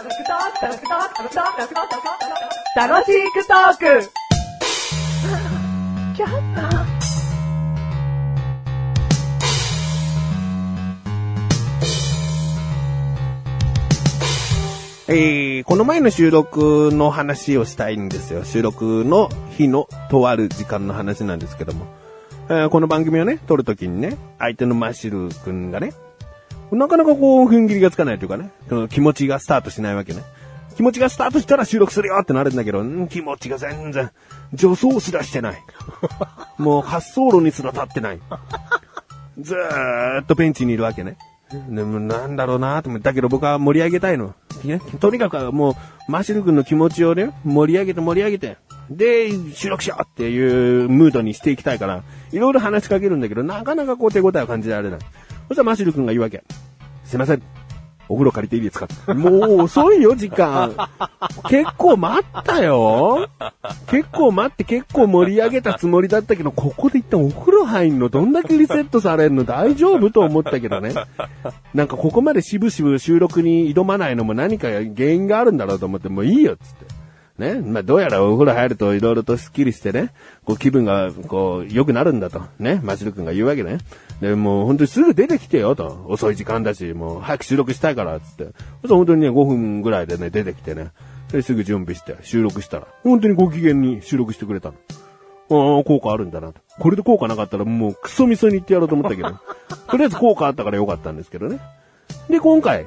楽しくトークえー、この前の収録の話をしたいんですよ。収録の日のとある時間の話なんですけども。えーこの番組をね、撮るときにね、相手のマッシュル君がね、なかなかこう、踏ん切りがつかないというかね、その気持ちがスタートしないわけね。気持ちがスタートしたら収録するよってなるんだけど、気持ちが全然、助走すらしてない。もう滑走路にすら立ってない。ずーっとベンチにいるわけね。でもなんだろうなと思ったけど僕は盛り上げたいの。ねとにかくもう、マシル君の気持ちをね、盛り上げて盛り上げて、で、収録しようっていうムードにしていきたいから、いろいろ話しかけるんだけど、なかなかこう手応えを感じられない。そしたらマシル君が言うわけ。すいません。お風呂借りていいですか？もう遅いよ、時間。結構待ったよ。結構待って結構盛り上げたつもりだったけど、ここで一旦お風呂入んの？どんだけリセットされんの？大丈夫と思ったけどね。なんかここまで渋々収録に挑まないのも何か原因があるんだろうと思って、もういいよ、つって。ね。まあ、どうやらお風呂入ると色々とスッキリしてね、こう気分が、こう、良くなるんだと。ね。マシル君が言うわけね。で、もう本当にすぐ出てきてよと。遅い時間だし、もう早く収録したいから、つって。そし本当にね、5分ぐらいでね、出てきてね。ですぐ準備して収録したら、本当にご機嫌に収録してくれたの。ああ、効果あるんだなと。これで効果なかったらもうクソみそに言ってやろうと思ったけど。とりあえず効果あったからよかったんですけどね。で、今回、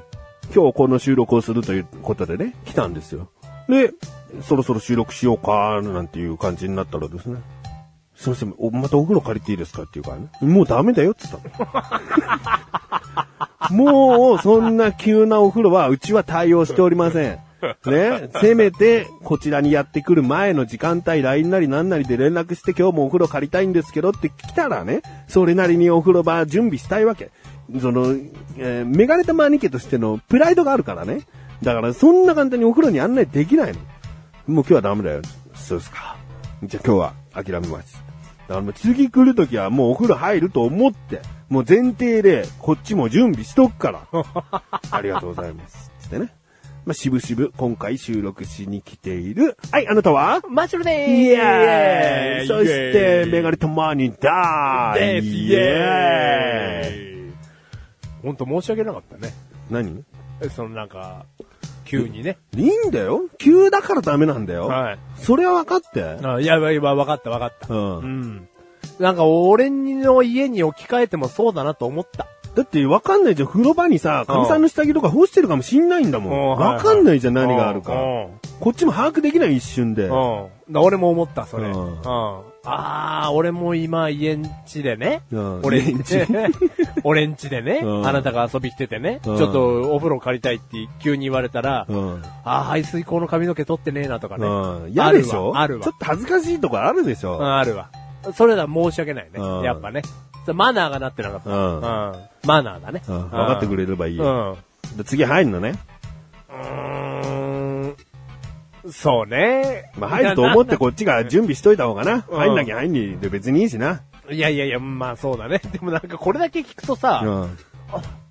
今日この収録をするということでね、来たんですよ。で、そろそろ収録しようか、なんていう感じになったらですね。すいません、またお風呂借りていいですかっていうからね。もうダメだよって言ったの。もう、そんな急なお風呂は、うちは対応しておりません。ね、せめて、こちらにやってくる前の時間帯、LINE なりななりで連絡して今日もお風呂借りたいんですけどって来たらね、それなりにお風呂場準備したいわけ。その、えーメガネたマニケとしてのプライドがあるからね。だからそんな簡単にお風呂に案内できないの。もう今日はダメだよ。そうですか。じゃあ今日は諦めます。だからもう次来るときはもうお風呂入ると思って、もう前提でこっちも準備しとくから。ありがとうございます。つってね。まあ、渋々今回収録しに来ている。はい、あなたは？マッシュルでーすイエーイそして、メガネたまにだーですイエーイイほんと申し訳なかったね。何？えそのなんか、急にね。いいんだよ急だからダメなんだよ。はい。それは分かって。あいや、いや、わかったわかった。うんう。ん。なんか、俺の家に置き換えてもそうだなと思った。だって分かんないじゃん。風呂場にさ、かみさんの下着とか干してるかもしんないんだもん。うん分かんないじゃん、何があるかこっちも把握できない一瞬で。俺も思った、それ。ああ、俺も今、家んちでね。うん俺んちち。俺んちでね、うんあなたが遊び来ててね、うんちょっとお風呂借りたいって急に言われたら、うん。ああ、排水口の髪の毛取ってねえなとかね。うん。嫌でしょ？あるわ。ちょっと恥ずかしいとこあるでしょ？うんあるわ。それだ、申し訳ないね。うんやっぱね。それマナーがなってなかった。うんうんマナーだね。うん。分かってくれればいいうん。次入んのね。うーん。そうね。まあ入ると思ってこっちが準備しといた方がな。うん入んなきゃ入んにで別にいいしな。いやいやいや、まあそうだね。でもなんかこれだけ聞くとさ、うん。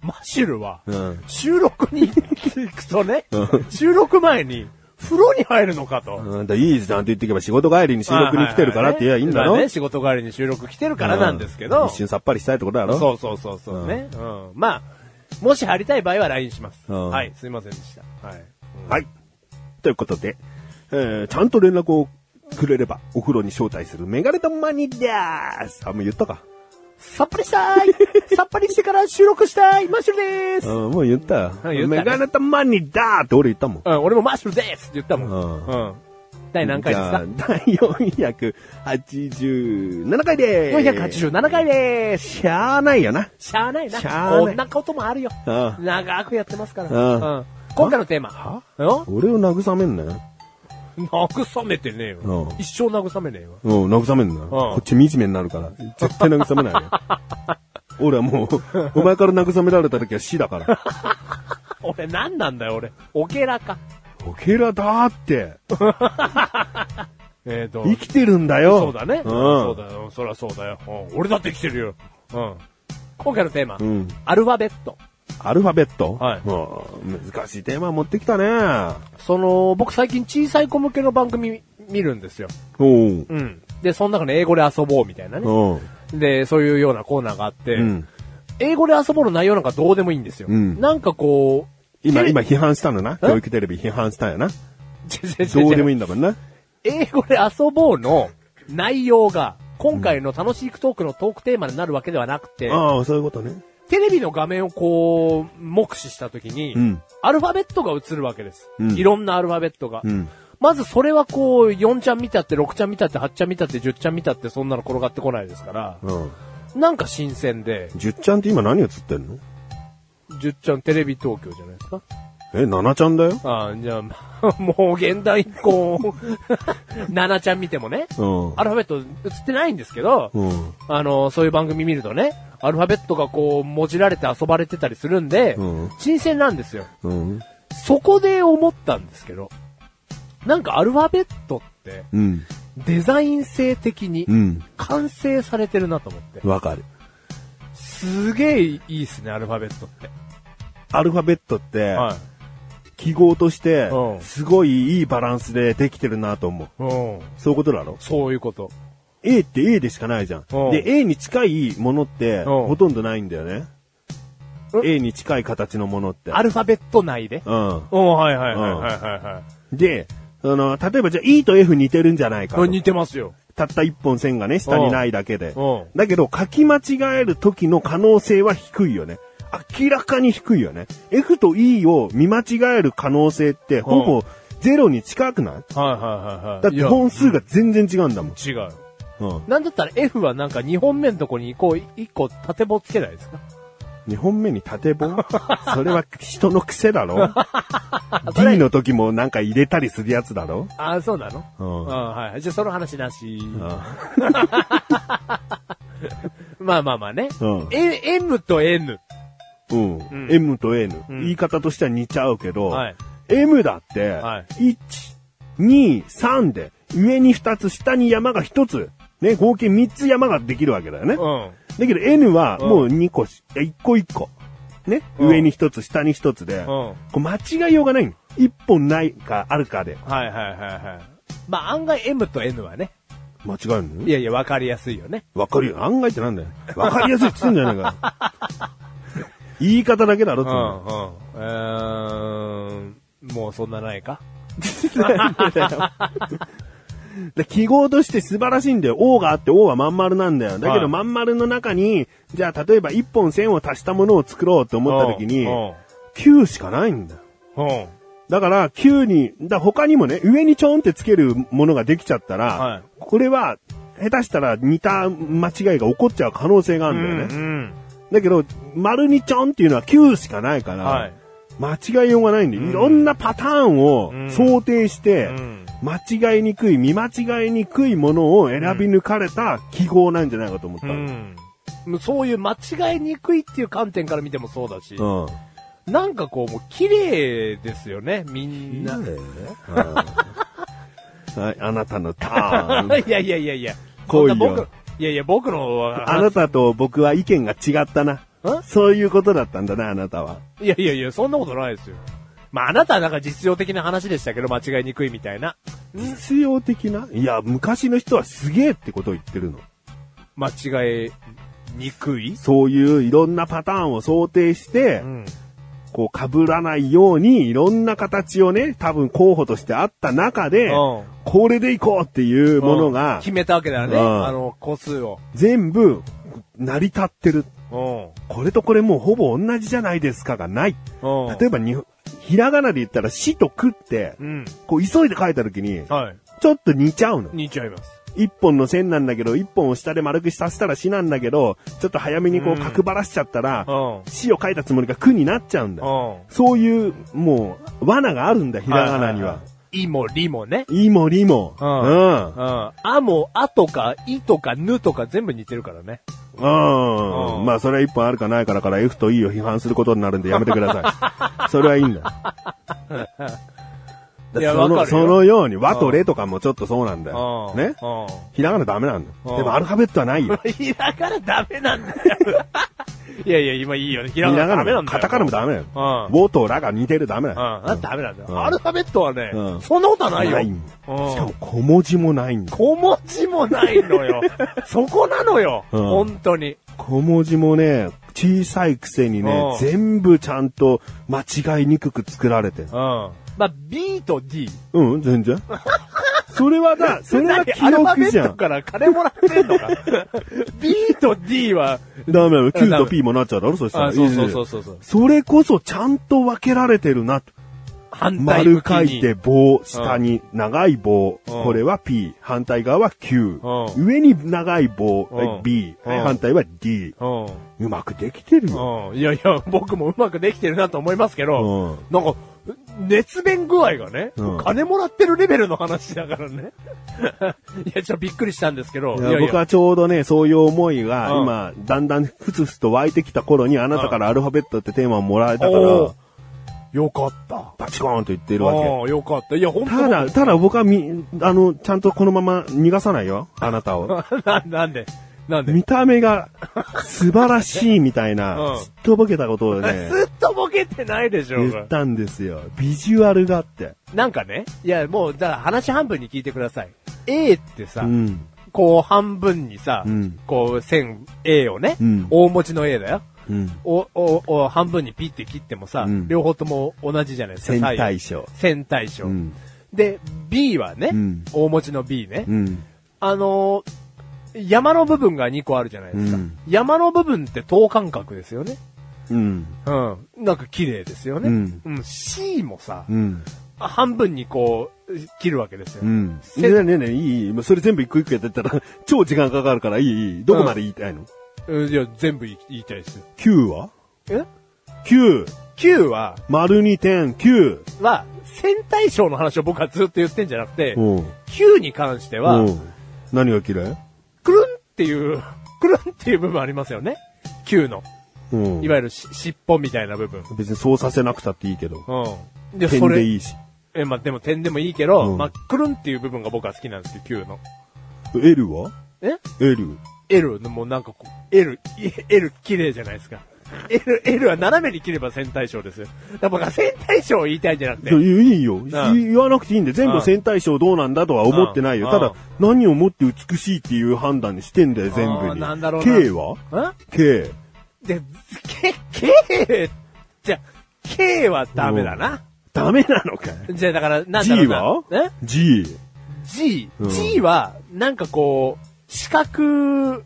マッシュルは、うん。収録に行くとねうん、収録前に風呂に入るのかと。うん、だいいじゃんって言ってけば仕事帰りに収録に来てるからって言えばいいんだろ？まあね、仕事帰りに収録来てるからなんですけど、一瞬さっぱりしたいってことだろ？そうそうそうそうね。うん。まあ、もし入りたい場合は LINE します。うんはい、すいませんでした。はい。はい。ということで、えー、ちゃんと連絡をくれれば、お風呂に招待するメガネとマニでーす。あ、もう言ったか。さっぱりしたい さっぱりしてから収録したいマッシュルでーすうん、もう言ったよ。うん言ったねメガネとマニだーって俺言ったもん。うん、俺もマッシュルですって言ったもん。うんうん。第何回ですか？第487回でーす。487回でーす。しゃーないよな。しゃあないな。しゃあないこんなこともあるよ。うん長くやってますから。うんうん今回のテーマ。は？うん？俺を慰めんなよ。慰めてねえよう。ん一生慰めねえよ。うん、慰めんなよ。こっち惨めになるから。絶対慰めないよ。俺はもう、お前から慰められた時は死だから。俺何なんだよ、俺。オケラか。オケラだーって。えっと。生きてるんだよ。そうだね。うん。そうだよ。そりゃそうだよ。うん俺だって生きてるよ。うん。今回のテーマ。うん。アルファベット。アルファベットはいうん難しいテーマ持ってきたね。その、僕最近小さい子向けの番組見るんですよ。おう。うん。で、その中で英語で遊ぼうみたいなね。うん。で、そういうようなコーナーがあって、うん。英語で遊ぼうの内容なんかどうでもいいんですよ。うんなんかこう、今、今批判したのな？え？教育テレビ批判したんやな。どうでもいいんだもんな。英語で遊ぼうの内容が、今回の楽しいトークのトークテーマになるわけではなくて、ああ、そういうことね。テレビの画面をこう、目視したときに、うんアルファベットが映るわけです。うんいろんなアルファベットが。うん。まずそれはこう、4ちゃん見たって、6ちゃん見たって、8ちゃん見たって、10ちゃん見たって、そんなの転がってこないですから、うん。なんか新鮮で、10ちゃんって今何映ってんの？10ちゃんテレビ東京じゃないですか？え、7ちゃんだよ？ああ、じゃあ、もう現代以降、7ちゃん見てもね、うん。アルファベット映ってないんですけど、うん。あの、そういう番組見るとね、アルファベットがこう、もじられて遊ばれてたりするんで、うん新鮮なんですよ。うん。そこで思ったんですけど、なんかアルファベットって、うん。デザイン性的にうん。完成されてるなと思って。わかる。すげえいいっすね、アルファベットって。アルファベットって、はい。記号としてう、んすごいいいバランスでできてるなと思う。うん。そういうことだろ？そういうこと。?A って A でしかないじゃん。うんで、A に近いものって、んほとんどないんだよね。うん A に近い形のものって。アルファベット内で？うん。おはいはいはいはいはいはで、あの、例えばじゃあ E と F 似てるんじゃないかとい。似てますよ。たった一本線がね、下にないだけでうん。だけど、書き間違える時の可能性は低いよね。明らかに低いよね。F と E を見間違える可能性って、ほぼゼロに近くない？はいはいはいはい。だって本数が全然違うんだもん。違う。うん。なんだったら F はなんか2本目のとこにこう、1個縦棒つけないですか？2本目に縦棒？それは人の癖だろ ?D の時もなんか入れたりするやつだろ？ああ、そうなの？うんあはい。じゃあその話なし。あ まあまあまあね。うん M と N。うん。ん M と N、ん言い方としては似ちゃうけど、はい M だって、は1、2、3で、上に2つ、下に山が1つ、ね、合計3つ山ができるわけだよね。うん。だけど N はうんもう2個し、1個1個。ね、うん上に1つ、下に1つで、うん。こう間違いようがないの。1本ないかあるかで。はいはいはいはい。まあ案外 M と N はね。間違えるの？いやいや、わかりやすいよね。わかるよ。案外ってなんだよ。わかりやすいって言ってんじゃないか。言い方だけだろ、つううんの。うん。うーん。もうそんなないか？で記号として素晴らしいんだよ。O があって O はまん丸なんだよ。だけはいどまん丸の中に、じゃあ例えば1本線を足したものを作ろうって思った時にう、ん。9しかないんだよ。うん。だから9に、だ他にもね、上にちょんってつけるものができちゃったら、はいこれは下手したら似た間違いが起こっちゃう可能性があるんだよね。うん。だけど、丸にちょんっていうのは9しかないから、はい。間違いようがないんで、いろんなパターンをうん想定して、うん間違いにくい、見間違いにくいものを選び抜かれた記号なんじゃないかと思ったうの。ん。そういう間違いにくいっていう観点から見てもそうだし、うん。なんかこう、もう綺麗ですよね、みんな。はい、あなたのターン。いやいやいやいや。来いよそんな僕、いやいや、僕のは、あなたと僕は意見が違ったな。そういうことだったんだな、あなたは。いやいやいや、そんなことないですよ。まあ、あなたはなんか実用的な話でしたけど、間違いにくいみたいな。実用的な？いや、昔の人はすげえってことを言ってるの。間違いにくい？そういういろんなパターンを想定して、うん。こう被らないようにいろんな形をね、多分候補としてあった中で、うんこれでいこうっていうものが決めたわけだよね。うんあの、個数を。全部成り立ってる。うん。これとこれもうほぼ同じじゃないですかがない。うん。例えばに、ひらがなで言ったら死とくって、うん。こう急いで書いた時に、はい。ちょっと似ちゃうの。似ちゃいます。一本の線なんだけど、一本を下で丸くさせたら死なんだけど、ちょっと早めにこううん角張らしちゃったら、うん。死を書いたつもりが苦になっちゃうんだ。うん。そういう、もう、罠があるんだ、ひらがなには。いも、りもね。いもりも。ううんん。うん。あも、あとか、いとか、ぬとか全部似てるからね。うん。うんまあ、それは一本あるかないからから F と E を批判することになるんでやめてください。それはいいんだ。いやその、わかるよそのように、和とレとかもちょっとそうなんだよ。うん。ね？うひらがなダメなんだよ。うんでもアルファベットはないよ。ん。ひらがなダメなんだよ。いやいや、今いいよね。ひらがひらがなダメなんだよ。カタカナもダメだよ。うん。とラが似てるダメだよ。うん。あダメなんだよ。うんアルファベットはね、うんそんなことはないよ。ないんうんしかも小文字もないんだよ。小文字もないのよ。そこなのよ。うん本当に。小文字もね、小さいくせにねう、ん全部ちゃんと間違いにくく作られてるうん。まあ、B と D。うん、全然。それはな、それは記憶じゃん。ットから金もらってんのか ?B と D は、ダメだよ。Q と P もなっちゃうだろ、そしたら。あそうそうそうそうそう。それこそちゃんと分けられてるな。反対向丸。書いて棒、下に長い棒。うんこれは P。反対側は Q う。上に長い棒うん B。うん反対は D。うまくできてるよ。うん。いやいや、僕もうまくできてるなと思いますけど、うんなんか、熱弁具合がね、うん金もらってるレベルの話だからね。いや、ちょっとびっくりしたんですけど、いや僕はちょうどね、そういう思いが、うん今、だんだんふつふつと湧いてきた頃に、あなたからアルファベットってテーマをもらえたからおー、よかった。バチコーンと言ってるわけ。ああ、よかった。いや、本当ただ、ただ僕はみ、あの、ちゃんとこのまま逃がさないよ、あなたを。な、なんで？なんで？見た目が素晴らしいみたいな、うんすっとぼけたことをね、ずっとボケてないでしょ言ったんですよ。ビジュアルがあって。なんかね、いや、もう、だから話半分に聞いてください。A ってさ、うん。こう半分にさ、うんこう線 A をね、うん大文字の A だよ。うん。お、お、お、半分にピッて切ってもさ、うん両方とも同じじゃないですか。線左右対称。線対称。うん。で、B はね、うん大文字の B ね。うん。あのー山の部分が2個あるじゃないですか。うん山の部分って等間隔ですよね。うん。うん。なんか綺麗ですよね。うんうん。C もさ、うん。半分にこう、切るわけですよ。うん。せねえねえねえ、いいそれ全部一個一個やってったら、超時間かかるからいい、いい。どこまで言いたいの、うんいや、全部言いたいですよ。?9 は？え ?9。?9 は、丸2点、9。は、線対称の話を僕はずっと言ってんじゃなくて、うん。9に関しては、うん。何が嫌い？くるんっていう、くるんっていう部分ありますよね。9の。うん。いわゆるし尻尾みたいな部分。別にそうさせなくたっていいけど。うん。で、点それ、でいいし。え、まあ、でも点でもいいけど、うんまあ、くるんっていう部分が僕は好きなんですけど、9の。L は？え ?L。?L のもうなんかこう、L、い L 綺麗じゃないですか。L、L は斜めに切れば線対称ですよ。だから線対称を言いたいんじゃなくて、いいよ。ん言わなくていいんで、全部線対称どうなんだとは思ってないよ。うんただ、何をもって美しいっていう判断にしてんだよ、全部に。なんだろうな K は？ん ?K。で、K、K、じゃ、K はダメだな。ダメなのかい？じゃあだから、なんだろ ?G うな。は？え ?G。G、うん G は、なんかこう、四角、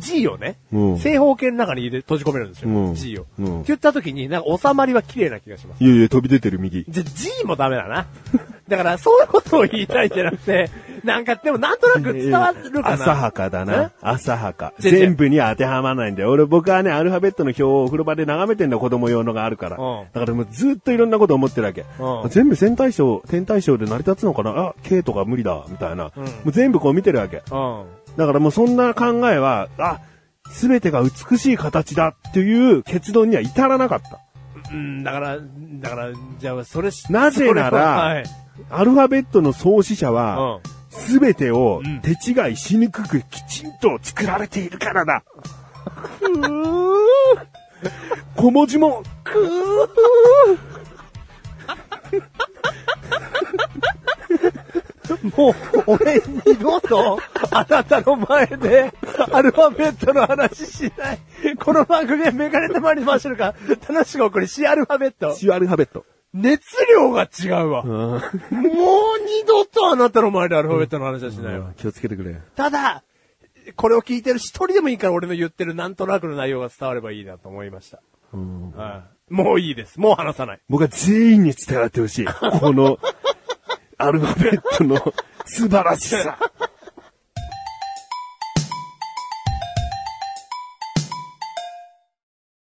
G をね、うん正方形の中に入れ、閉じ込めるんですよ、うん G を。うんって言った時に、なんか収まりは綺麗な気がします。いやいや、飛び出てる右。じゃ、G もダメだな。だから、そういうことを言いたいんじゃなくて、なんか、でもなんとなく伝わるかな。浅はかだな。浅はか。全部には当てはまらないんだよ。俺、僕はね、アルファベットの表をお風呂場で眺めてんだよ、子供用のがあるから。うんだからもうずっといろんなこと思ってるわけ。うん全部線対称、点対称で成り立つのかな？あ、K とか無理だ、みたいな。うんもう全部こう見てるわけ。うん。だからもうそんな考えは、あ、すべてが美しい形だっていう結論には至らなかった。うん、だから、だから、じゃあ、それし、なぜならははい。アルファベットの創始者は、うん。すべてをうん手違いしにくくきちんと作られているからだ。小文字も、くもう、俺二度と、あなたの前で、アルファベットの話しない。この番組はメガネたまりましょうか。楽しく送り、シアルファベット。シアルファベット。熱量が違うわ。もう二度とあなたの前でアルファベットの話はしないわ。気をつけてくれ。ただ、これを聞いてる一人でもいいから俺の言ってるなんとなくの内容が伝わればいいなと思いました。もういいです。もう話さない。僕は全員に伝わってほしい。この、アルファベットの 素晴らしさ。